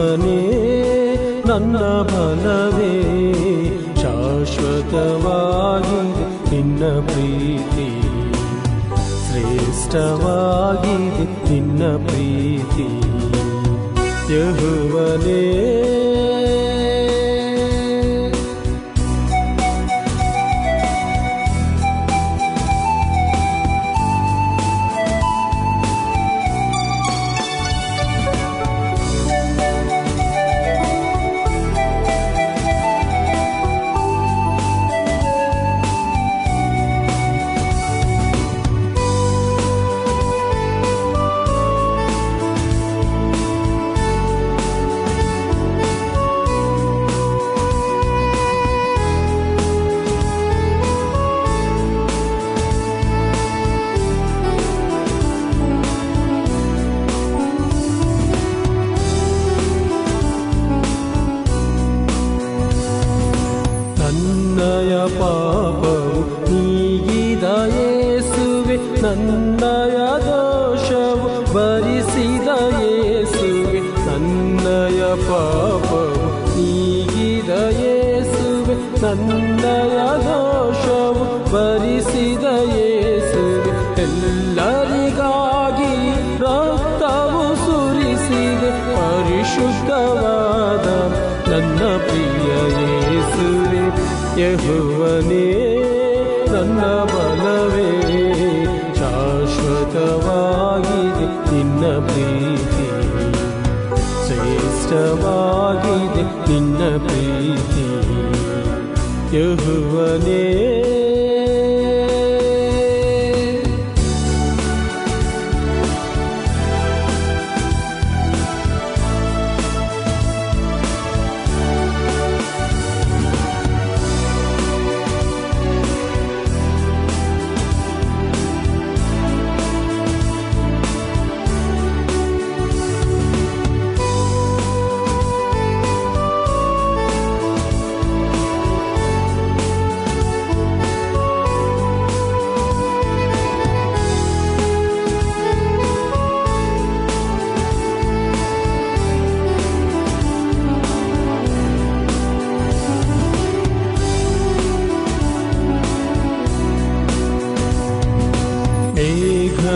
ಯಹುವನೇ ನನ್ನ ಬಲವೇ ಶಾಶ್ವತವಾಗಿ ನಿನ್ನ ಪ್ರೀತಿ. ಶ್ರೇಷ್ಠವಾಗಿ ನಿನ್ನ ಪ್ರೀತಿ. ಯಹುವನೇ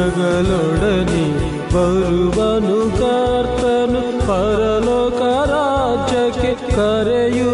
ಮೇಘಗಳೊಡನೆ ಬರುವನು ಕರ್ತನು ಪರಲೋಕ ರಾಜ್ಯಕ್ಕೆ ಕರೆಯುವ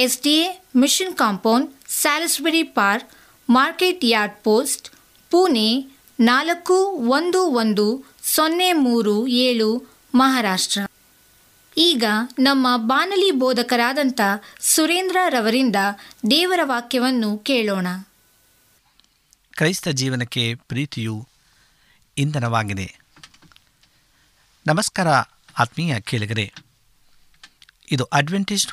S D A mission compound, Salisbury park, market yard post, Pune ನಾಲ್ಕು ಒಂದು ಒಂದು ಸೊನ್ನೆ ಮೂರು ಏಳು, ಮಹಾರಾಷ್ಟ್ರ. ಈಗ ನಮ್ಮ ಬಾನಲಿ ಬೋಧಕರಾದಂಥ ಸುರೇಂದ್ರ ರವರಿಂದ ದೇವರ ವಾಕ್ಯವನ್ನು ಕೇಳೋಣ. ಕ್ರೈಸ್ತ ಜೀವನಕ್ಕೆ ಪ್ರೀತಿಯು ಇಂಧನವಾಗಿದೆ. ನಮಸ್ಕಾರ ಆತ್ಮೀಯ ಕೇಳಿಗರೆ, ಇದು ಅಡ್ವೆಂಟಿಸ್ಟ್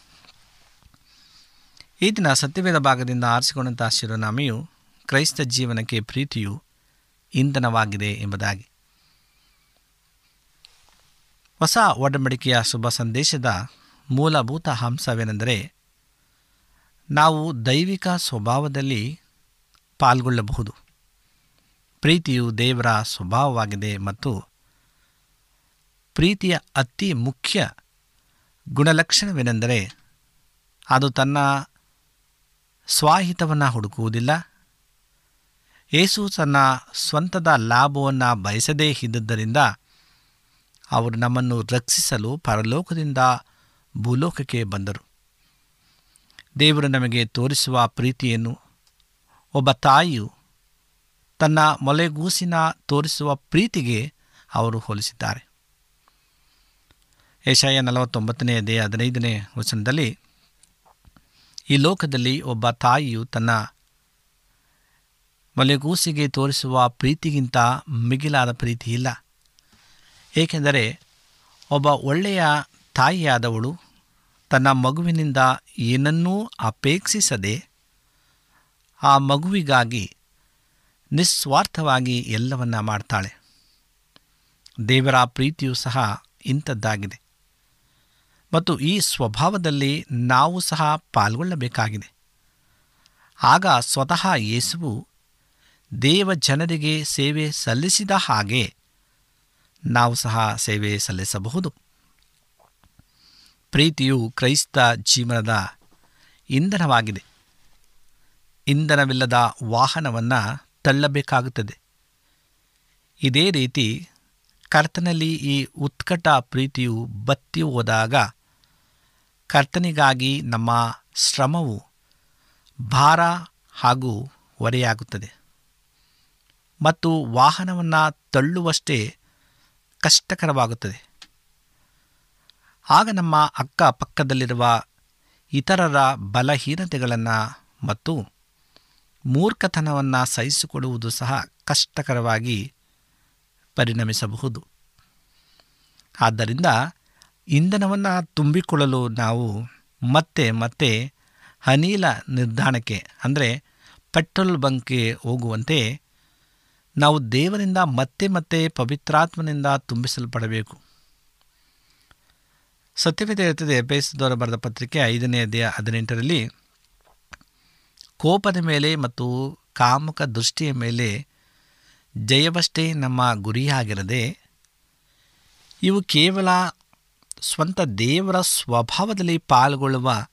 ಈ ದಿನ ಸತ್ಯವೇದ ಭಾಗದಿಂದ ಆರಿಸಿಕೊಂಡಂತಹ ಶಿರೋನಾಮೆಯು ಕ್ರೈಸ್ತ ಜೀವನಕ್ಕೆ ಪ್ರೀತಿಯು ಇಂಧನವಾಗಿದೆ ಎಂಬುದಾಗಿ. ಹೊಸ ಒಡಂಬಡಿಕೆಯ ಶುಭ ಸಂದೇಶದ ಮೂಲಭೂತ ಅಂಶವೇನೆಂದರೆ, ನಾವು ದೈವಿಕ ಸ್ವಭಾವದಲ್ಲಿ ಪಾಲ್ಗೊಳ್ಳಬಹುದು. ಪ್ರೀತಿಯು ದೇವರ ಸ್ವಭಾವವಾಗಿದೆ ಮತ್ತು ಪ್ರೀತಿಯ ಅತಿ ಮುಖ್ಯ ಗುಣಲಕ್ಷಣವೇನೆಂದರೆ, ಅದು ತನ್ನ ಸ್ವಾಹಿತವನ್ನು ಹುಡುಕುವುದಿಲ್ಲ. ಯೇಸು ತನ್ನ ಸ್ವಂತದ ಲಾಭವನ್ನು ಬಯಸದೇ ಇದ್ದುದರಿಂದ ಅವರು ನಮ್ಮನ್ನು ರಕ್ಷಿಸಲು ಪರಲೋಕದಿಂದ ಭೂಲೋಕಕ್ಕೆ ಬಂದರು. ದೇವರು ನಮಗೆ ತೋರಿಸುವ ಪ್ರೀತಿಯನ್ನು ಒಬ್ಬ ತಾಯಿಯು ತನ್ನ ಮೊಲೆಗೂಸಿನ ತೋರಿಸುವ ಪ್ರೀತಿಗೆ ಅವರು ಹೋಲಿಸಿದ್ದಾರೆ. ಏಷಾಯ ನಲವತ್ತೊಂಬತ್ತನೇ ದೇ ಹದಿನೈದನೇ ವಚನದಲ್ಲಿ ಈ ಲೋಕದಲ್ಲಿ ಒಬ್ಬ ತಾಯಿಯು ತನ್ನ ಮಲೆಗೂಸಿಗೆ ತೋರಿಸುವ ಪ್ರೀತಿಗಿಂತ ಮಿಗಿಲಾದ ಪ್ರೀತಿ ಇಲ್ಲ. ಏಕೆಂದರೆ ಒಬ್ಬ ಒಳ್ಳೆಯ ತಾಯಿಯಾದವಳು ತನ್ನ ಮಗುವಿನಿಂದ ಏನನ್ನೂ ಅಪೇಕ್ಷಿಸದೆ ಆ ಮಗುವಿಗಾಗಿ ನಿಸ್ವಾರ್ಥವಾಗಿ ಎಲ್ಲವನ್ನ ಮಾಡ್ತಾಳೆ. ದೇವರ ಪ್ರೀತಿಯೂ ಸಹ ಇಂಥದ್ದಾಗಿದೆ. ಮತ್ತು ಈ ಸ್ವಭಾವದಲ್ಲಿ ನಾವು ಸಹ ಪಾಲ್ಗೊಳ್ಳಬೇಕಾಗಿದೆ. ಆಗ ಸ್ವತಃ ಯೇಸುವು ದೇವ ಜನರಿಗೆ ಸೇವೆ ಸಲ್ಲಿಸಿದ ಹಾಗೆ ನಾವು ಸಹ ಸೇವೆ ಸಲ್ಲಿಸಬಹುದು. ಪ್ರೀತಿಯು ಕ್ರೈಸ್ತ ಜೀವನದ ಇಂಧನವಾಗಿದೆ. ಇಂಧನವಿಲ್ಲದ ವಾಹನವನ್ನು ತಳ್ಳಬೇಕಾಗುತ್ತದೆ. ಇದೇ ರೀತಿ ಕರ್ತನಲ್ಲಿ ಈ ಉತ್ಕಟ ಪ್ರೀತಿಯು ಬತ್ತಿ ಹೋದಾಗ ಕರ್ತನಿಗಾಗಿ ನಮ್ಮ ಶ್ರಮವು ಭಾರ ಹಾಗೂ ಹೊರೆಯಾಗುತ್ತದೆ ಮತ್ತು ವಾಹನವನ್ನು ತಳ್ಳುವಷ್ಟೇ ಕಷ್ಟಕರವಾಗುತ್ತದೆ. ಆಗ ನಮ್ಮ ಅಕ್ಕಪಕ್ಕದಲ್ಲಿರುವ ಇತರರ ಬಲಹೀನತೆಗಳನ್ನು ಮತ್ತು ಮೂರ್ಖತನವನ್ನು ಸಹಿಸಿಕೊಡುವುದು ಸಹ ಕಷ್ಟಕರವಾಗಿ ಪರಿಣಮಿಸಬಹುದು. ಆದ್ದರಿಂದ ಇಂಧನವನ್ನು ತುಂಬಿಕೊಳ್ಳಲು ನಾವು ಮತ್ತೆ ಮತ್ತೆ ಅನಿಲ ನಿರ್ಧಾರಕ್ಕೆ ಅಂದರೆ ಪೆಟ್ರೋಲ್ ಬಂಕ್ಗೆ ಹೋಗುವಂತೆ ನಾವು ದೇವರಿಂದ ಮತ್ತೆ ಮತ್ತೆ ಪವಿತ್ರಾತ್ಮನಿಂದ ತುಂಬಿಸಲ್ಪಡಬೇಕು. ಸತ್ಯವೇದ ಇರುತ್ತದೆ ಬೇಸದವರ ಬರೆದ ಪತ್ರಿಕೆ ಐದನೇ ಅಧ್ಯಾಯ ಹದಿನೆಂಟರಲ್ಲಿ, ಕೋಪದ ಮೇಲೆ ಮತ್ತು ಕಾಮುಕ ದೃಷ್ಟಿಯ ಮೇಲೆ ಜಯವಷ್ಟೇ ನಮ್ಮ ಗುರಿಯಾಗಿರದೆ, ಇವು ಕೇವಲ ಸ್ವಂತ ದೇವರ ಸ್ವಭಾವದಲ್ಲಿ ಪಾಲ್ಗೊಳ್ಳುವ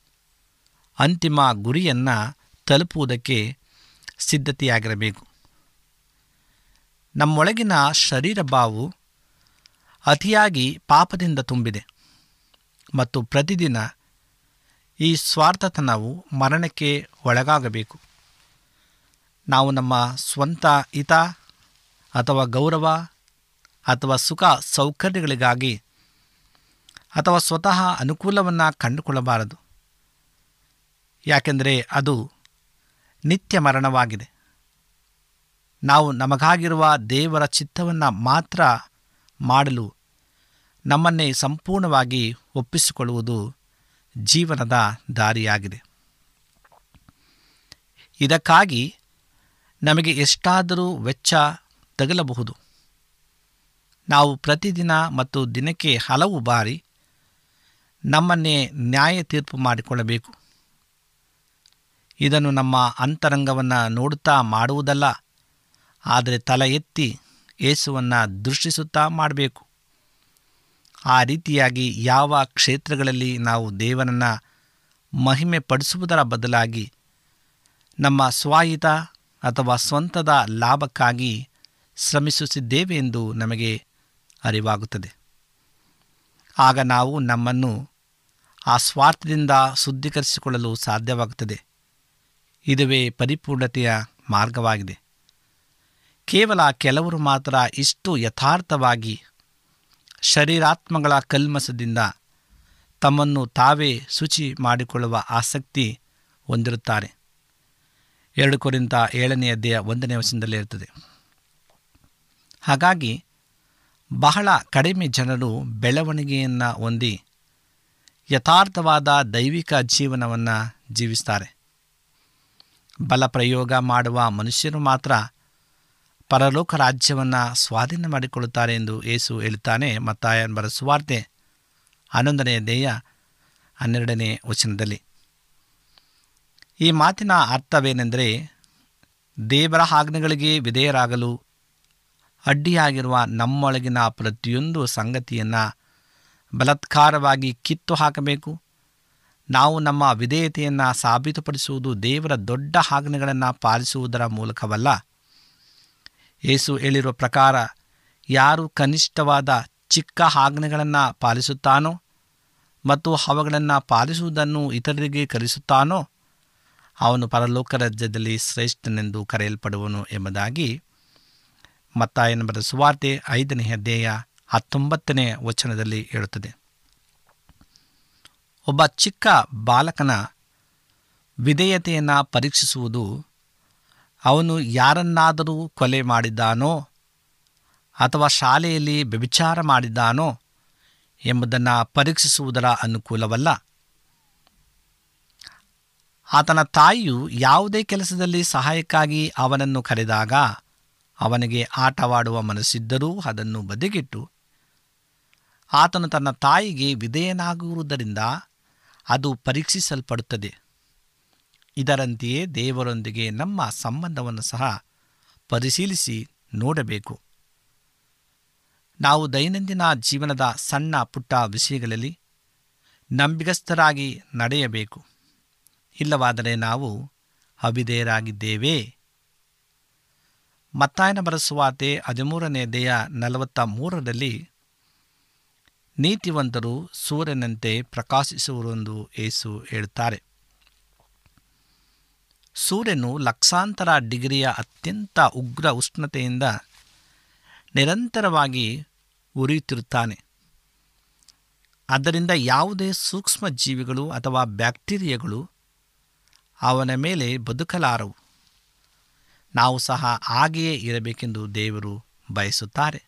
ಅಂತಿಮ ಗುರಿಯನ್ನು ತಲುಪುವುದಕ್ಕೆ ಸಿದ್ಧತೆಯಾಗಿರಬೇಕು. ನಮ್ಮೊಳಗಿನ ಶರೀರ ಬಾವು ಅತಿಯಾಗಿ ಪಾಪದಿಂದ ತುಂಬಿದೆ ಮತ್ತು ಪ್ರತಿದಿನ ಈ ಸ್ವಾರ್ಥತನವು ಮರಣಕ್ಕೆ ಒಳಗಾಗಬೇಕು. ನಾವು ನಮ್ಮ ಸ್ವಂತ ಹಿತ ಅಥವಾ ಗೌರವ ಅಥವಾ ಸುಖ ಸೌಕರ್ಯಗಳಿಗಾಗಿ ಅಥವಾ ಸ್ವತಃ ಅನುಕೂಲವನ್ನು ಕಂಡುಕೊಳ್ಳಬಾರದು. ಯಾಕೆಂದರೆ ಅದು ನಿತ್ಯ ಮರಣವಾಗಿದೆ. ನಾವು ನಮಗಾಗಿರುವ ದೇವರ ಚಿತ್ತವನ್ನು ಮಾತ್ರ ಮಾಡಲು ನಮ್ಮನ್ನೇ ಸಂಪೂರ್ಣವಾಗಿ ಒಪ್ಪಿಸಿಕೊಳ್ಳುವುದು ಜೀವನದ ದಾರಿಯಾಗಿದೆ. ಇದಕ್ಕಾಗಿ ನಮಗೆ ಎಷ್ಟಾದರೂ ವೆಚ್ಚ ತಗಲಬಹುದು. ನಾವು ಪ್ರತಿದಿನ ಮತ್ತು ದಿನಕ್ಕೆ ಹಲವು ಬಾರಿ ನಮ್ಮನ್ನೇ ನ್ಯಾಯ ತೀರ್ಪು ಮಾಡಿಕೊಳ್ಳಬೇಕು. ಇದನ್ನು ನಮ್ಮ ಅಂತರಂಗವನ್ನು ನೋಡುತ್ತಾ ಮಾಡುವುದಲ್ಲ, ಆದರೆ ತಲೆ ಎತ್ತಿ ಯೇಸುವನ್ನು ದೃಷ್ಟಿಸುತ್ತಾ ಮಾಡಬೇಕು. ಆ ರೀತಿಯಾಗಿ ಯಾವ ಕ್ಷೇತ್ರಗಳಲ್ಲಿ ನಾವು ದೇವನನ್ನು ಮಹಿಮೆ ಪಡಿಸುವುದರ ಬದಲಾಗಿ ನಮ್ಮ ಸ್ವಾಹಿತ ಅಥವಾ ಸ್ವಂತದ ಲಾಭಕ್ಕಾಗಿ ಶ್ರಮಿಸುತ್ತಿದ್ದೇವೆ ಎಂದು ನಮಗೆ ಅರಿವಾಗುತ್ತದೆ. ಆಗ ನಾವು ನಮ್ಮನ್ನು ಆ ಸ್ವಾರ್ಥದಿಂದ ಶುದ್ಧೀಕರಿಸಿಕೊಳ್ಳಲು ಸಾಧ್ಯವಾಗುತ್ತದೆ. ಇದುವೇ ಪರಿಪೂರ್ಣತೆಯ ಮಾರ್ಗವಾಗಿದೆ. ಕೇವಲ ಕೆಲವರು ಮಾತ್ರ ಇಷ್ಟು ಯಥಾರ್ಥವಾಗಿ ಶರೀರಾತ್ಮಗಳ ಕಲ್ಮಸದಿಂದ ತಮ್ಮನ್ನು ತಾವೇ ಶುಚಿ ಮಾಡಿಕೊಳ್ಳುವ ಆಸಕ್ತಿ ಹೊಂದಿರುತ್ತಾರೆ. ಎರಡು ಕುರಿತ ಏಳನೆಯ ದೇಹ ಒಂದನೇ ವಶದಲ್ಲೇ ಇರುತ್ತದೆ. ಹಾಗಾಗಿ ಬಹಳ ಕಡಿಮೆ ಜನರು ಬೆಳವಣಿಗೆಯನ್ನು ಹೊಂದಿ ಯಥಾರ್ಥವಾದ ದೈವಿಕ ಜೀವನವನ್ನು ಜೀವಿಸ್ತಾರೆ. ಬಲ ಪ್ರಯೋಗ ಮಾಡುವ ಮನುಷ್ಯರು ಮಾತ್ರ ಪರಲೋಕ ರಾಜ್ಯವನ್ನು ಸ್ವಾಧೀನ ಮಾಡಿಕೊಳ್ಳುತ್ತಾರೆ ಎಂದು ಯೇಸು ಹೇಳುತ್ತಾನೆ. ಮತ್ತಾಯನ್ ಬರ ಸುವಾರ್ತೆ ಹನ್ನೊಂದನೆಯ ದೇಯ ಹನ್ನೆರಡನೇ ವಚನದಲ್ಲಿ. ಈ ಮಾತಿನ ಅರ್ಥವೇನೆಂದರೆ ದೇವರ ಆಜ್ಞೆಗಳಿಗೆ ವಿಧೇಯರಾಗಲು ಅಡ್ಡಿಯಾಗಿರುವ ನಮ್ಮೊಳಗಿನ ಪ್ರತಿಯೊಂದು ಸಂಗತಿಯನ್ನು ಬಲತ್ಕಾರವಾಗಿ ಕಿತ್ತು ಹಾಕಬೇಕು. ನಾವು ನಮ್ಮ ವಿಧೇಯತೆಯನ್ನು ಸಾಬೀತುಪಡಿಸುವುದು ದೇವರ ದೊಡ್ಡ ಆಜ್ಞೆಗಳನ್ನು ಪಾಲಿಸುವುದರ ಮೂಲಕವಲ್ಲ. ಏಸು ಹೇಳಿರುವ ಪ್ರಕಾರ, ಯಾರು ಕನಿಷ್ಠವಾದ ಚಿಕ್ಕ ಆಜ್ಞೆಗಳನ್ನು ಪಾಲಿಸುತ್ತಾನೋ ಮತ್ತು ಅವುಗಳನ್ನು ಪಾಲಿಸುವುದನ್ನು ಇತರರಿಗೆ ಕಲಿಸುತ್ತಾನೋ, ಅವನು ಪರಲೋಕ ರಾಜ್ಯದಲ್ಲಿ ಶ್ರೇಷ್ಠನೆಂದು ಕರೆಯಲ್ಪಡುವನು ಎಂಬುದಾಗಿ ಮತ್ತಾಯನ ಬರೆದ ಸುವಾರ್ತೆ ಐದನೇ ಅಧ್ಯಾಯ ಹತ್ತೊಂಬತ್ತನೇ ವಚನದಲ್ಲಿ ಹೇಳುತ್ತದೆ. ಒಬ್ಬ ಚಿಕ್ಕ ಬಾಲಕನ ವಿಧೇಯತೆಯನ್ನು ಪರೀಕ್ಷಿಸುವುದು ಅವನು ಯಾರನ್ನಾದರೂ ಕೊಲೆ ಮಾಡಿದ್ದಾನೋ ಅಥವಾ ಶಾಲೆಯಲ್ಲಿ ವ್ಯಭಿಚಾರ ಮಾಡಿದ್ದಾನೋ ಎಂಬುದನ್ನು ಪರೀಕ್ಷಿಸುವುದರ ಅನುಕೂಲವಲ್ಲ. ಆತನ ತಾಯಿಯು ಯಾವುದೇ ಕೆಲಸದಲ್ಲಿ ಸಹಾಯಕ್ಕಾಗಿ ಅವನನ್ನು ಕರೆದಾಗ ಅವನಿಗೆ ಆಟವಾಡುವ ಮನಸ್ಸಿದ್ದರೂ ಅದನ್ನು ಬದಿಗಿಟ್ಟು, ಆತನು ತನ್ನ ತಾಯಿಗೆ ವಿಧೇಯನಾಗುವುದರಿಂದ ಅದು ಪರೀಕ್ಷಿಸಲ್ಪಡುತ್ತದೆ. ಇದರಂತೆಯೇ ದೇವರೊಂದಿಗೆ ನಮ್ಮ ಸಂಬಂಧವನ್ನು ಸಹ ಪರಿಶೀಲಿಸಿ ನೋಡಬೇಕು. ನಾವು ದೈನಂದಿನ ಜೀವನದ ಸಣ್ಣ ಪುಟ್ಟ ವಿಷಯಗಳಲ್ಲಿ ನಂಬಿಗಸ್ಥರಾಗಿ ನಡೆಯಬೇಕು. ಇಲ್ಲವಾದರೆ ನಾವು ಅವಿಧೇಯರಾಗಿದ್ದೇವೆ. ಮತ್ತಾಯನ ಬರೆಸುವಾತೆ ಹದಿಮೂರನೇ ದೇಹ ನಲವತ್ತ ಮೂರರಲ್ಲಿ, ನೀತಿವಂತರು ಸೂರ್ಯನಂತೆ ಪ್ರಕಾಶಿಸುವರೆಂದು ಏಸು ಹೇಳುತ್ತಾರೆ. ಸೂರ್ಯನು ಲಕ್ಷಾಂತರ ಡಿಗ್ರಿಯ ಅತ್ಯಂತ ಉಗ್ರ ಉಷ್ಣತೆಯಿಂದ ನಿರಂತರವಾಗಿ ಉರಿಯುತ್ತಿರುತ್ತಾನೆ. ಅದರಿಂದ ಯಾವುದೇ ಸೂಕ್ಷ್ಮ ಜೀವಿಗಳು ಅಥವಾ ಬ್ಯಾಕ್ಟೀರಿಯಾಗಳು ಅವನ ಮೇಲೆ ಬದುಕಲಾರವು. ನಾವು ಸಹ ಹಾಗೆಯೇ ಇರಬೇಕೆಂದು ದೇವರು ಬಯಸುತ್ತಾರೆ.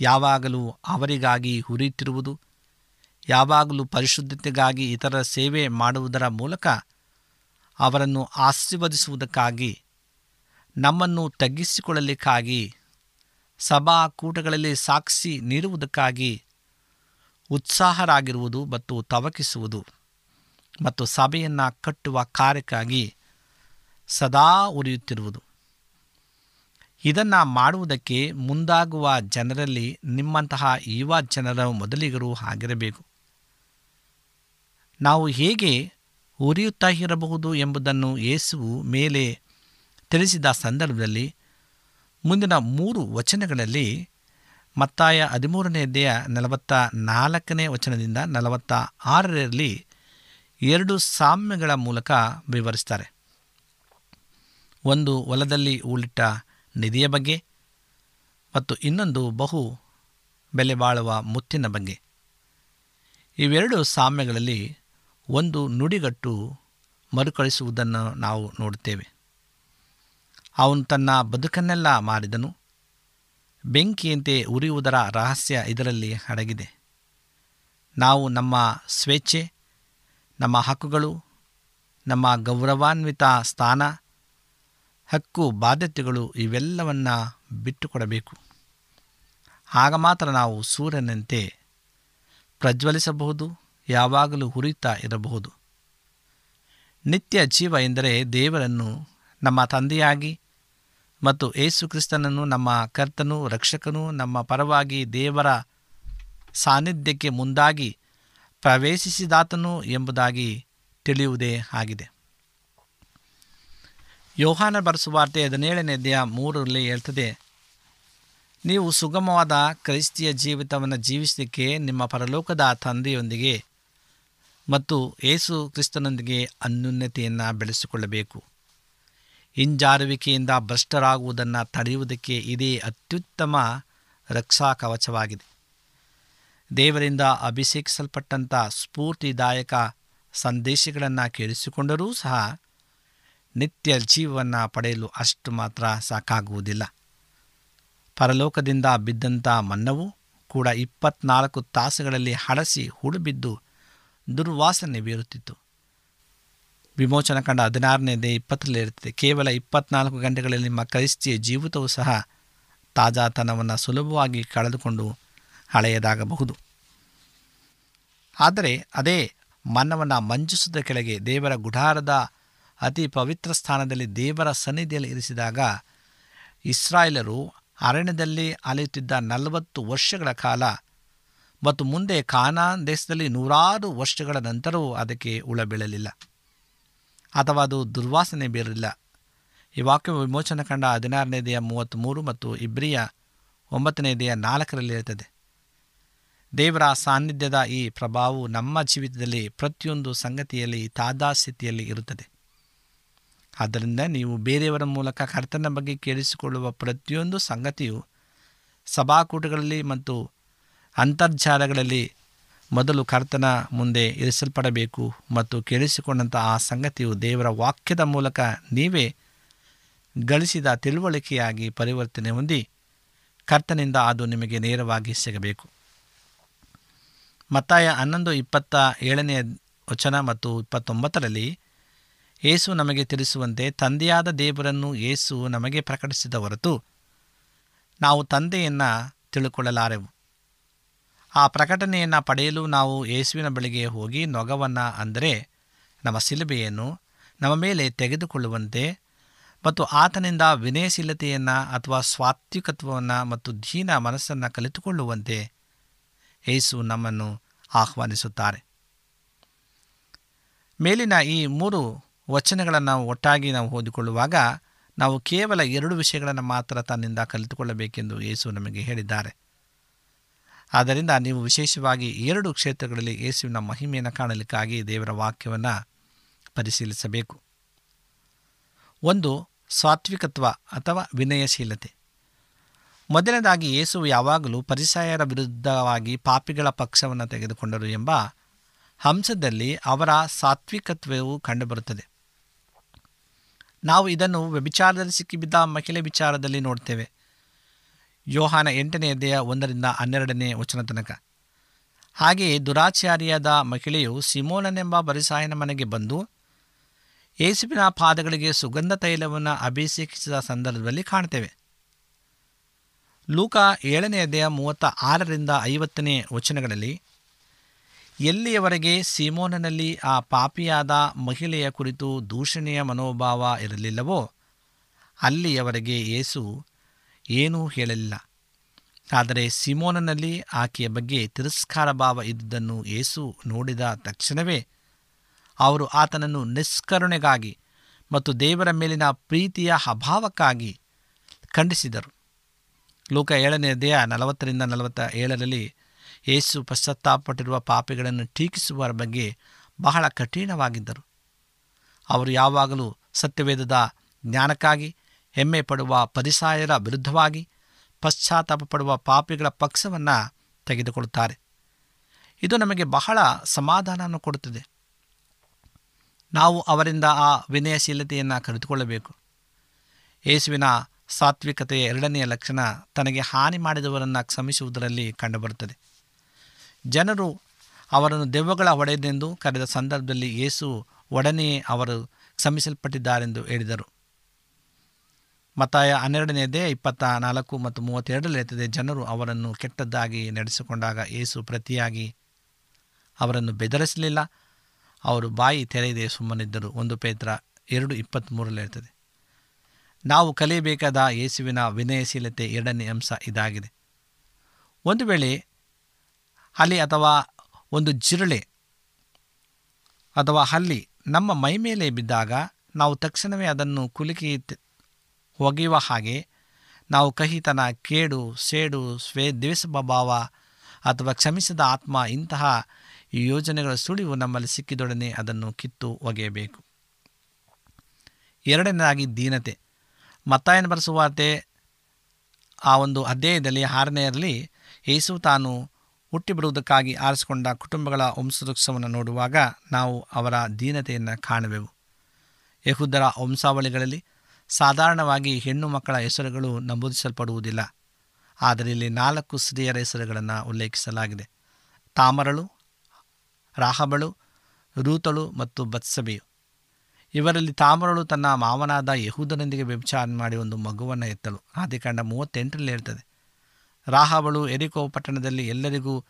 ಯಾವಾಗಲೂ ಅವರಿಗಾಗಿ ಹುರಿಯುತ್ತಿರುವುದು, ಯಾವಾಗಲೂ ಪರಿಶುದ್ಧತೆಗಾಗಿ ಇತರ ಸೇವೆ ಮಾಡುವುದರ ಮೂಲಕ ಅವರನ್ನು ಆಶೀರ್ವದಿಸುವುದಕ್ಕಾಗಿ, ನಮ್ಮನ್ನು ತಗ್ಗಿಸಿಕೊಳ್ಳಲಿಕ್ಕಾಗಿ ಸಭಾಕೂಟಗಳಲ್ಲಿ ಸಾಕ್ಷಿ ನೀಡುವುದಕ್ಕಾಗಿ ಉತ್ಸಾಹರಾಗಿರುವುದು ಮತ್ತು ತವಕಿಸುವುದು ಮತ್ತು ಸಭೆಯನ್ನು ಕಟ್ಟುವ ಕಾರ್ಯಕ್ಕಾಗಿ ಸದಾ ಉರಿಯುತ್ತಿರುವುದು. ಇದನ್ನು ಮಾಡುವುದಕ್ಕೆ ಮುಂದಾಗುವ ಜನರಲ್ಲಿ ನಿಮ್ಮಂತಹ ಯುವ ಜನರ ಮೊದಲಿಗರು ಆಗಿರಬೇಕು ನಾವು ಹೇಗೆ ಉರಿಯುತ್ತಾ ಇರಬಹುದು ಎಂಬುದನ್ನು ಯೇಸುವು ಮೇಲೆ ತಿಳಿಸಿದ ಸಂದರ್ಭದಲ್ಲಿ ಮುಂದಿನ ಮೂರು ವಚನಗಳಲ್ಲಿ ಮತ್ತಾಯ ಹದಿಮೂರನೇ ಅಧ್ಯಾಯ ನಲವತ್ತ ನಾಲ್ಕನೇ ವಚನದಿಂದ ನಲವತ್ತ ಆರರಲ್ಲಿ ಎರಡು ಸಾಮ್ಯಗಳ ಮೂಲಕ ವಿವರಿಸ್ತಾರೆ. ಒಂದು ಹೊಲದಲ್ಲಿ ಉಳಿಟ್ಟ ನಿಧಿಯ ಬಗ್ಗೆ ಮತ್ತು ಇನ್ನೊಂದು ಬಹು ಬೆಲೆ ಬಾಳುವ ಮುತ್ತಿನ ಬಗ್ಗೆ. ಇವೆರಡು ಸಾಮ್ಯಗಳಲ್ಲಿ ಒಂದು ನುಡಿಗಟ್ಟು ಮರುಕಳಿಸುವುದನ್ನು ನಾವು ನೋಡುತ್ತೇವೆ. ಅವನು ತನ್ನ ಬದುಕನ್ನೆಲ್ಲ ಮಾರಿದನು. ಬೆಂಕಿಯಂತೆ ಉರಿಯುವುದರ ರಹಸ್ಯ ಇದರಲ್ಲಿ ಅಡಗಿದೆ ನಾವು ನಮ್ಮ ಸ್ವೇಚ್ಛೆ, ನಮ್ಮ ಹಕ್ಕುಗಳು, ನಮ್ಮ ಗೌರವಾನ್ವಿತ ಸ್ಥಾನ ಹಕ್ಕು, ಬಾಧ್ಯತೆಗಳು ಇವೆಲ್ಲವನ್ನ ಬಿಟ್ಟುಕೊಡಬೇಕು. ಆಗ ಮಾತ್ರ ನಾವು ಸೂರ್ಯನಂತೆ ಪ್ರಜ್ವಲಿಸಬಹುದು, ಯಾವಾಗಲೂ ಹುರಿತಾ ಇರಬಹುದು. ನಿತ್ಯ ಜೀವ ಎಂದರೆ ದೇವರನ್ನು, ನಮ್ಮ ತಂದೆಯಾಗಿ ಮತ್ತು ಏಸು ಕ್ರಿಸ್ತನನ್ನು, ನಮ್ಮ ಕರ್ತನು, ರಕ್ಷಕನು, ನಮ್ಮ ಪರವಾಗಿ ದೇವರ ಸಾನ್ನಿಧ್ಯಕ್ಕೆ ಮುಂದಾಗಿ ಪ್ರವೇಶಿಸಿದಾತನು ಎಂಬುದಾಗಿ ತಿಳಿಯುವುದೇ ಆಗಿದೆ. ಯೋಹಾನ ಬರೆಸುವಾರ್ತೆ ಹದಿನೇಳನೇ ದೇಹ ಮೂರರಲ್ಲಿ ಹೇಳ್ತದೆ, ನೀವು ಸುಗಮವಾದ ಕ್ರೈಸ್ತಿಯ ಜೀವಿತವನ್ನು ಜೀವಿಸಲಿಕ್ಕೆ ನಿಮ್ಮ ಪರಲೋಕದ ತಂದೆಯೊಂದಿಗೆ ಮತ್ತು ಏಸು ಕ್ರಿಸ್ತನೊಂದಿಗೆ ಅನ್ಯೂನ್ಯತೆಯನ್ನು ಬೆಳೆಸಿಕೊಳ್ಳಬೇಕು. ಹಿಂಜಾರುವಿಕೆಯಿಂದ ಭ್ರಷ್ಟರಾಗುವುದನ್ನು ತಡೆಯುವುದಕ್ಕೆ ಇದೇ ಅತ್ಯುತ್ತಮ ರಕ್ಷಾ ಕವಚವಾಗಿದೆ. ದೇವರಿಂದ ಅಭಿಷೇಕಿಸಲ್ಪಟ್ಟಂಥ ಸ್ಫೂರ್ತಿದಾಯಕ ಸಂದೇಶಗಳನ್ನು ಕೇಳಿಸಿಕೊಂಡರೂ ಸಹ ನಿತ್ಯ ಜೀವವನ್ನು ಪಡೆಯಲು ಅಷ್ಟು ಮಾತ್ರ ಸಾಕಾಗುವುದಿಲ್ಲ. ಪರಲೋಕದಿಂದ ಬಿದ್ದಂಥ ಮನ್ನವು ಕೂಡ ಇಪ್ಪತ್ನಾಲ್ಕು ತಾಸುಗಳಲ್ಲಿ ಹಳಸಿ ಹುಡುಬಿದ್ದು ದುರ್ವಾಸನೆ ಬೀರುತ್ತಿತ್ತು. ವಿಮೋಚನ ಕಂಡ ಹದಿನಾರನೇದೇ ಇಪ್ಪತ್ತರಲ್ಲಿ ಇರುತ್ತದೆ. ಕೇವಲ ಇಪ್ಪತ್ನಾಲ್ಕು ಗಂಟೆಗಳಲ್ಲಿ ನಿಮ್ಮ ಕ್ರೈಸ್ತಿಯ ಜೀವಿತವೂ ಸಹ ತಾಜಾತನವನ್ನು ಸುಲಭವಾಗಿ ಕಳೆದುಕೊಂಡು ಹಳೆಯದಾಗಬಹುದು. ಆದರೆ ಅದೇ ಮನ್ನವನ್ನು ಮಂಜಿಸದ ಕೆಳಗೆ ದೇವರ ಗುಢಾರದ ಅತಿ ಪವಿತ್ರ ಸ್ಥಾನದಲ್ಲಿ ದೇವರ ಸನ್ನಿಧಿಯಲ್ಲಿ ಇರಿಸಿದಾಗ ಇಸ್ರಾಯೇಲರು ಅರಣ್ಯದಲ್ಲಿ ಅಲೆಯುತ್ತಿದ್ದ ನಲವತ್ತು ವರ್ಷಗಳ ಕಾಲ ಮತ್ತು ಮುಂದೆ ಕಾನಾನ್ ದೇಶದಲ್ಲಿ ನೂರಾರು ವರ್ಷಗಳ ನಂತರವೂ ಅದಕ್ಕೆ ಉಳಬೀಳಲಿಲ್ಲ. ಬೀಳಲಿಲ್ಲ ಅಥವಾ ಅದು ದುರ್ವಾಸನೆ ಬೀರಲಿಲ್ಲ. ಈ ವಾಕ್ಯ ವಿಮೋಚನ ಕಂಡ ಹದಿನಾರನೇ ದೇಹ ಮೂವತ್ತ್ಮೂರು ಮತ್ತು ಇಬ್ರಿಯ ಒಂಬತ್ತನೇ ದೇಹ ನಾಲ್ಕರಲ್ಲಿ ಇರುತ್ತದೆ ದೇವರ ಸಾನ್ನಿಧ್ಯದ ಈ ಪ್ರಭಾವವು ನಮ್ಮ ಜೀವಿತದಲ್ಲಿ ಪ್ರತಿಯೊಂದು ಸಂಗತಿಯಲ್ಲಿ ತಾದಾಸ್ಥಿತಿಯಲ್ಲಿ ಇರುತ್ತದೆ. ಆದ್ದರಿಂದ ನೀವು ಬೇರೆಯವರ ಮೂಲಕ ಕರ್ತನ ಬಗ್ಗೆ ಕೇಳಿಸಿಕೊಳ್ಳುವ ಪ್ರತಿಯೊಂದು ಸಂಗತಿಯು ಸಭಾಕೂಟಗಳಲ್ಲಿ ಮತ್ತು ಅಂತರ್ಜಾಲಗಳಲ್ಲಿ ಮೊದಲು ಕರ್ತನ ಮುಂದೆ ಇರಿಸಲ್ಪಡಬೇಕು ಮತ್ತು ಕೇಳಿಸಿಕೊಂಡಂಥ ಆ ಸಂಗತಿಯು ದೇವರ ವಾಕ್ಯದ ಮೂಲಕ ನೀವೇ ಗಳಿಸಿದ ತಿಳುವಳಿಕೆಯಾಗಿ ಪರಿವರ್ತನೆ ಹೊಂದಿ ಕರ್ತನಿಂದ ಅದು ನಿಮಗೆ ನೇರವಾಗಿ ಸಿಗಬೇಕು. ಮತ್ತಾಯ ಹನ್ನೊಂದು ಇಪ್ಪತ್ತ ಏಳನೇ ವಚನ ಮತ್ತು ಇಪ್ಪತ್ತೊಂಬತ್ತರಲ್ಲಿ ಏಸು ನಮಗೆ ತಿಳಿಸುವಂತೆ ತಂದೆಯಾದ ದೇವರನ್ನು ಏಸು ನಮಗೆ ಪ್ರಕಟಿಸಿದ ಹೊರತು ನಾವು ತಂದೆಯನ್ನು ತಿಳುಕೊಳ್ಳಲಾರೆವು. ಆ ಪ್ರಕಟಣೆಯನ್ನು ಪಡೆಯಲು ನಾವು ಯೇಸುವಿನ ಬಳಿಗೆ ಹೋಗಿ ನೊಗವನ್ನು ಅಂದರೆ ನಮ್ಮ ಸಿಲುಬೆಯನ್ನು ನಮ್ಮ ಮೇಲೆ ತೆಗೆದುಕೊಳ್ಳುವಂತೆ ಮತ್ತು ಆತನಿಂದ ವಿನಯಶೀಲತೆಯನ್ನು ಅಥವಾ ಸ್ವಾತ್ವಿಕತ್ವವನ್ನು ಮತ್ತು ದೀನ ಮನಸ್ಸನ್ನು ಕಲಿತುಕೊಳ್ಳುವಂತೆ ಯೇಸು ನಮ್ಮನ್ನು ಆಹ್ವಾನಿಸುತ್ತಾರೆ. ಮೇಲಿನ ಈ ಮೂರು ವಚನಗಳನ್ನು ಒಟ್ಟಾಗಿ ನಾವು ಓದಿಕೊಳ್ಳುವಾಗ ನಾವು ಕೇವಲ ಎರಡು ವಿಷಯಗಳನ್ನು ಮಾತ್ರ ತನ್ನಿಂದ ಕಲಿತುಕೊಳ್ಳಬೇಕೆಂದು ಯೇಸು ನಮಗೆ ಹೇಳಿದ್ದಾರೆ. ಆದ್ದರಿಂದ ನೀವು ವಿಶೇಷವಾಗಿ ಎರಡು ಕ್ಷೇತ್ರಗಳಲ್ಲಿ ಯೇಸುವಿನ ಮಹಿಮೆಯನ್ನು ಕಾಣಲಿಕ್ಕಾಗಿ ದೇವರ ವಾಕ್ಯವನ್ನು ಪರಿಶೀಲಿಸಬೇಕು. ಒಂದು, ಸಾತ್ವಿಕತ್ವ ಅಥವಾ ವಿನಯಶೀಲತೆ. ಮೊದಲನೇದಾಗಿ ಯೇಸು ಯಾವಾಗಲೂ ಪರಿಸಾಯರ ವಿರುದ್ಧವಾಗಿ ಪಾಪಿಗಳ ಪಕ್ಷವನ್ನು ತೆಗೆದುಕೊಂಡರು ಎಂಬ ಹಂಸದಲ್ಲಿ ಅವರ ಸಾತ್ವಿಕತ್ವವು ಕಂಡುಬರುತ್ತದೆ. ನಾವು ಇದನ್ನು ವ್ಯಭಿಚಾರದಲ್ಲಿ ಸಿಕ್ಕಿಬಿದ್ದ ಮಹಿಳೆ ವಿಚಾರದಲ್ಲಿ ನೋಡ್ತೇವೆ. ಯೋಹಾನ ಎಂಟನೇ ಅಧ್ಯಾಯ ಒಂದರಿಂದ ಹನ್ನೆರಡನೇ ವಚನ ತನಕ. ಹಾಗೆಯೇ ದುರಾಚಾರಿಯಾದ ಮಹಿಳೆಯು ಸಿಮೋನನೆಂಬ ಬರಿಸಾಯನ ಮನೆಗೆ ಬಂದು ಯೇಸುವಿನ ಪಾದಗಳಿಗೆ ಸುಗಂಧ ತೈಲವನ್ನು ಅಭಿಷೇಕಿಸಿದ ಸಂದರ್ಭದಲ್ಲಿ ಕಾಣ್ತೇವೆ. ಲೂಕ ಏಳನೇ ಅಧ್ಯಾಯ ಮೂವತ್ತ ಆರರಿಂದ ಐವತ್ತನೇ ವಚನಗಳಲ್ಲಿ ಎಲ್ಲಿಯವರೆಗೆ ಸಿಮೋನನಲ್ಲಿ ಆ ಪಾಪಿಯಾದ ಮಹಿಳೆಯ ಕುರಿತು ದೂಷಣೆಯ ಮನೋಭಾವ ಇರಲಿಲ್ಲವೋ, ಅಲ್ಲಿಯವರೆಗೆ ಏಸು ಏನೂ ಹೇಳಲಿಲ್ಲ. ಆದರೆ ಸಿಮೋನನಲ್ಲಿ ಆಕೆಯ ಬಗ್ಗೆ ತಿರಸ್ಕಾರ ಭಾವ ಇದ್ದುದನ್ನು ಏಸು ನೋಡಿದ ತಕ್ಷಣವೇ ಅವರು ಆತನನ್ನು ನಿಷ್ಕರುಣೆಗಾಗಿ ಮತ್ತು ದೇವರ ಮೇಲಿನ ಪ್ರೀತಿಯ ಅಭಾವಕ್ಕಾಗಿ ಖಂಡಿಸಿದರು. ಲೋಕ ಏಳನೇ ದೇಹ ನಲವತ್ತರಿಂದ ನಲವತ್ತ ಏಳರಲ್ಲಿ ಯೇಸು ಪಶ್ಚಾತ್ತಾಪಟ್ಟಿರುವ ಪಾಪಿಗಳನ್ನು ಟೀಕಿಸುವರ ಬಗ್ಗೆ ಬಹಳ ಕಠಿಣವಾಗಿದ್ದರು. ಅವರು ಯಾವಾಗಲೂ ಸತ್ಯವೇದದ ಜ್ಞಾನಕ್ಕಾಗಿ ಹೆಮ್ಮೆ ಪಡುವ ಪರಿಸಾಯರ ವಿರುದ್ಧವಾಗಿ ಪಶ್ಚಾತ್ತಾಪ ಪಡುವ ಪಾಪಿಗಳ ಪಕ್ಷವನ್ನು ತೆಗೆದುಕೊಳ್ಳುತ್ತಾರೆ. ಇದು ನಮಗೆ ಬಹಳ ಸಮಾಧಾನವನ್ನು ಕೊಡುತ್ತದೆ. ನಾವು ಅವರಿಂದ ಆ ವಿನಯಶೀಲತೆಯನ್ನು ಕರೆದುಕೊಳ್ಳಬೇಕು ಯೇಸುವಿನ ಸಾತ್ವಿಕತೆಯ ಎರಡನೆಯ ಲಕ್ಷಣ ತನಗೆ ಹಾನಿ ಮಾಡಿದವರನ್ನು ಕ್ಷಮಿಸುವುದರಲ್ಲಿ ಕಂಡುಬರುತ್ತದೆ. ಜನರು ಅವರನ್ನು ದೆವ್ವಗಳ ಒಡೆಯದೆಂದು ಕರೆದ ಸಂದರ್ಭದಲ್ಲಿ ಯೇಸು ಒಡನೆಯೇ ಅವರು ಕ್ಷಮಿಸಲ್ಪಟ್ಟಿದ್ದಾರೆಂದು ಹೇಳಿದರು. ಮತ್ತಾಯ ಹನ್ನೆರಡನೆಯದೇ ಇಪ್ಪತ್ತ ನಾಲ್ಕು ಮತ್ತು ಮೂವತ್ತೆರಡರಲ್ಲಿ ಜನರು ಅವರನ್ನು ಕೆಟ್ಟದ್ದಾಗಿ ನಡೆಸಿಕೊಂಡಾಗ ಏಸು ಪ್ರತಿಯಾಗಿ ಅವರನ್ನು ಬೆದರಿಸಲಿಲ್ಲ. ಅವರು ಬಾಯಿ ತೆರೆಯದೆ ಸುಮ್ಮನಿದ್ದರು. ಒಂದು ಪೇತ್ರ ಎರಡು ಇಪ್ಪತ್ತ್ಮೂರರಲ್ಲಿರ್ತದೆ ನಾವು ಕಲಿಯಬೇಕಾದ ಯೇಸುವಿನ ವಿನಯಶೀಲತೆ ಎರಡನೇ ಅಂಶ ಇದಾಗಿದೆ. ಒಂದು ವೇಳೆ ಹಲಿ ಅಥವಾ ಒಂದು ಜಿರಳೆ ಅಥವಾ ಹಲ್ಲಿ ನಮ್ಮ ಮೈ ಮೇಲೆ ಬಿದ್ದಾಗ ನಾವು ತಕ್ಷಣವೇ ಅದನ್ನು ಕುಲುಕಿ ಒಗೆಯುವ ಹಾಗೆ ನಾವು ಕಹಿತನ, ಕೇಡು, ಸೇಡು, ಸ್ವೇ ದ್ವೇಷಭಾವ ಅಥವಾ ಕ್ಷಮಿಸಿದ ಆತ್ಮ ಇಂತಹ ಯೋಜನೆಗಳ ಸುಳಿವು ನಮ್ಮಲ್ಲಿ ಸಿಕ್ಕಿದೊಡನೆ ಅದನ್ನು ಕಿತ್ತು ಒಗೆಯಬೇಕು. ಎರಡನೇದಾಗಿ ದೀನತೆ. ಮತ್ತಾಯನ ಬರೆಸುವಾರ್ತೆ ಆ ಒಂದು ಅಧ್ಯಾಯದಲ್ಲಿ ಆರನೆಯರಲ್ಲಿ ಯೇಸು ತಾನು ಹುಟ್ಟಿ ಬರುವುದಕ್ಕಾಗಿ ಆರಿಸಿಕೊಂಡ ಕುಟುಂಬಗಳ ವಂಶವೃಕ್ಷವನ್ನು ನೋಡುವಾಗ ನಾವು ಅವರ ದೀನತೆಯನ್ನು ಕಾಣುವೆವು. ಯಹುದರ ವಂಶಾವಳಿಗಳಲ್ಲಿ ಸಾಧಾರಣವಾಗಿ ಹೆಣ್ಣು ಮಕ್ಕಳ ಹೆಸರುಗಳು ನಮೂದಿಸಲ್ಪಡುವುದಿಲ್ಲ. ಆದರೆ ಇಲ್ಲಿ ನಾಲ್ಕು ಸ್ತ್ರೀಯರ ಹೆಸರುಗಳನ್ನು ಉಲ್ಲೇಖಿಸಲಾಗಿದೆ. ತಾಮರಳು, ರಾಹಬಳು, ರೂತಳು ಮತ್ತು ಬತ್ಸಬೆಯು. ಇವರಲ್ಲಿ ತಾಮರಳು ತನ್ನ ಮಾವನಾದ ಯಹೂದನೊಂದಿಗೆ ವ್ಯಭಿಚಾರ ಮಾಡಿ ಒಂದು ಮಗುವನ್ನು ಎತ್ತಳು ಆದಿಕಾಂಡ ಮೂವತ್ತೆಂಟರಲ್ಲಿ ಹೇಳ್ತದೆ. ರಾಹಬಳು ಎರಿಕೋ ಪಟ್ಟಣದಲ್ಲಿ ಎಲ್ಲರಿಗೂ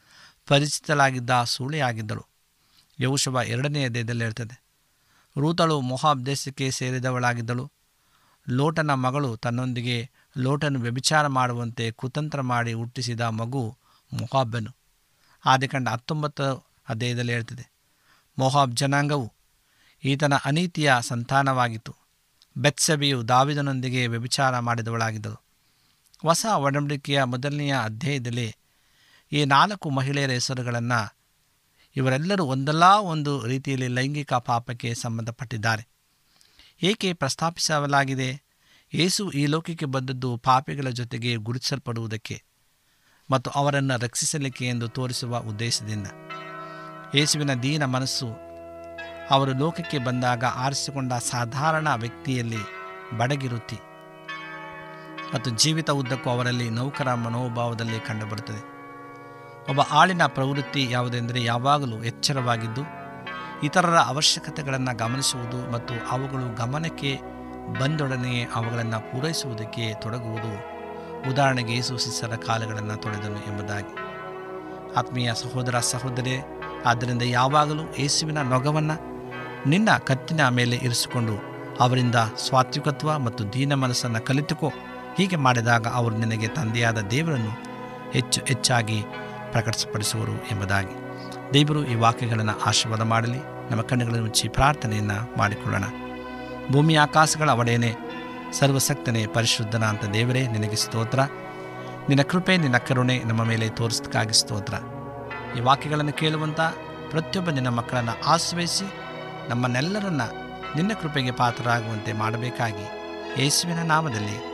ಪರಿಚಿತಳಾಗಿದ್ದ ಸೂಳೆಯಾಗಿದ್ದಳು. ಯೌಶವ ಎರಡನೆಯ ದೇಹದಲ್ಲಿ ಇರ್ತದೆ ರೂತಳು ಮೊಹಾಬ್ ದೇಶಕ್ಕೆ ಸೇರಿದವಳಾಗಿದ್ದಳು. ಲೋಟನ ಮಗಳು ತನ್ನೊಂದಿಗೆ ಲೋಟನು ವ್ಯಭಿಚಾರ ಮಾಡುವಂತೆ ಕುತಂತ್ರ ಮಾಡಿ ಹುಟ್ಟಿಸಿದ ಮಗು ಮೊಹಾಬನು. ಆದಿಕಾಂಡ ಹತ್ತೊಂಬತ್ತು ಅಧ್ಯಾಯದಲ್ಲಿ ಹೇಳ್ತದೆ, ಮೊಹಾಬ್ ಜನಾಂಗವು ಈತನ ಅನೀತಿಯ ಸಂತಾನವಾಗಿತ್ತು. ಬೆತ್ಸಬಿಯು ದಾವಿದನೊಂದಿಗೆ ವ್ಯಭಿಚಾರ ಮಾಡಿದವಳಾಗಿದ್ದಳು. ಹೊಸ ಒಡಂಬಡಿಕೆಯ ಮೊದಲನೆಯ ಅಧ್ಯಾಯದಲ್ಲಿ ಈ ನಾಲ್ಕು ಮಹಿಳೆಯರ ಹೆಸರುಗಳನ್ನು ಇವರೆಲ್ಲರೂ ಒಂದಲ್ಲ ಒಂದು ರೀತಿಯಲ್ಲಿ ಲೈಂಗಿಕ ಪಾಪಕ್ಕೆ ಸಂಬಂಧಪಟ್ಟಿದ್ದಾರೆ. ಏಕೆ ಪ್ರಸ್ತಾಪಿಸಲಾಗಿದೆ? ಯೇಸು ಈ ಲೋಕಕ್ಕೆ ಬಂದದ್ದು ಪಾಪಿಗಳ ಜೊತೆಗೆ ಗುರುತಿಸಲ್ಪಡುವುದಕ್ಕೆ ಮತ್ತು ಅವರನ್ನು ರಕ್ಷಿಸಲಿಕ್ಕೆ ಎಂದು ತೋರಿಸುವ ಉದ್ದೇಶದಿಂದ. ಯೇಸುವಿನ ದೀನ ಮನಸ್ಸು ಅವರು ಲೋಕಕ್ಕೆ ಬಂದಾಗ ಆರಿಸಿಕೊಂಡ ಸಾಧಾರಣ ವ್ಯಕ್ತಿಯಲ್ಲಿ ಬಡಗಿರುತ್ತಿ. ಮತ್ತು ಜೀವಿತ ಉದ್ದಕ್ಕೂ ಅವರಲ್ಲಿ ನೌಕರ ಮನೋಭಾವದಲ್ಲಿ ಕಂಡುಬರುತ್ತದೆ. ಒಬ್ಬ ಆಳಿನ ಪ್ರವೃತ್ತಿ ಯಾವುದೆಂದರೆ ಯಾವಾಗಲೂ ಎಚ್ಚರವಾಗಿದ್ದು, ಇತರರ ಅವಶ್ಯಕತೆಗಳನ್ನು ಗಮನಿಸುವುದು ಮತ್ತು ಅವುಗಳು ಗಮನಕ್ಕೆ ಬಂದೊಡನೆಯೇ ಅವುಗಳನ್ನು ಪೂರೈಸುವುದಕ್ಕೆ ತೊಡಗುವುದು ಉದಾಹರಣೆಗೆ ಯೇಸು ಶಿಷ್ಯರ ಕಾಲುಗಳನ್ನು ತೊಳೆದನು ಎಂಬುದಾಗಿ. ಆತ್ಮೀಯ ಸಹೋದರ ಸಹೋದರಿ, ಆದ್ದರಿಂದ ಯಾವಾಗಲೂ ಯೇಸುವಿನ ನೊಗವನ್ನು ನಿನ್ನ ಕತ್ತಿನ ಮೇಲೆ ಇರಿಸಿಕೊಂಡು ಅವರಿಂದ ಸ್ವಾತ್ವಿಕತ್ವ ಮತ್ತು ದೀನ ಮನಸ್ಸನ್ನು ಕಲಿತುಕೋ. ಹೀಗೆ ಮಾಡಿದಾಗ ಅವರು ನಿನಗೆ ತಂದೆಯಾದ ದೇವರನ್ನು ಹೆಚ್ಚು ಹೆಚ್ಚಾಗಿ ಪ್ರಕಟಿಸಪಡಿಸುವರು ಎಂಬುದಾಗಿ. ದೇವರು ಈ ವಾಕ್ಯಗಳನ್ನು ಆಶೀರ್ವಾದ ಮಾಡಲಿ. ನಮ್ಮ ಕಣ್ಣುಗಳನ್ನು ಮುಚ್ಚಿ ಪ್ರಾರ್ಥನೆಯನ್ನು ಮಾಡಿಕೊಳ್ಳೋಣ. ಭೂಮಿ ಆಕಾಶಗಳ ಒಡೆಯನೆ ಸರ್ವಸಕ್ತನೇ ಪರಿಶುದ್ಧನ ಅಂತ ದೇವರೇ, ನಿನಗೆ ಸ್ತೋತ್ರ. ನಿನ್ನ ಕೃಪೆ, ನಿನ್ನ ಕರುಣೆ ನಮ್ಮ ಮೇಲೆ ತೋರಿಸಿದಕ್ಕಾಗಿ ಸ್ತೋತ್ರ. ಈ ವಾಕ್ಯಗಳನ್ನು ಕೇಳುವಂಥ ಪ್ರತಿಯೊಬ್ಬ ನಿನ್ನ ಮಕ್ಕಳನ್ನು ಆಶ್ರಯಿಸಿ ನಮ್ಮನ್ನೆಲ್ಲರನ್ನ ನಿನ್ನ ಕೃಪೆಗೆ ಪಾತ್ರರಾಗುವಂತೆ ಮಾಡಬೇಕಾಗಿ ಯೇಸುವಿನ ನಾಮದಲ್ಲಿ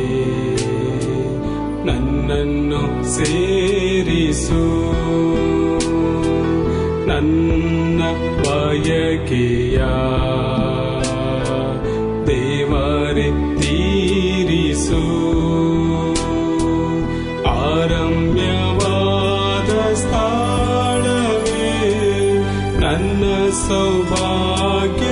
ನನ್ನನ್ನು ಸೇರಿಸು. ನನ್ನ ಬಯಕೆಯ ದೇವರೆ ತೀರಿಸು. ಆರಮ್ಯವಾದ ಸ್ಥಾನವೇ ನನ್ನ ಸೌಭಾಗ್ಯ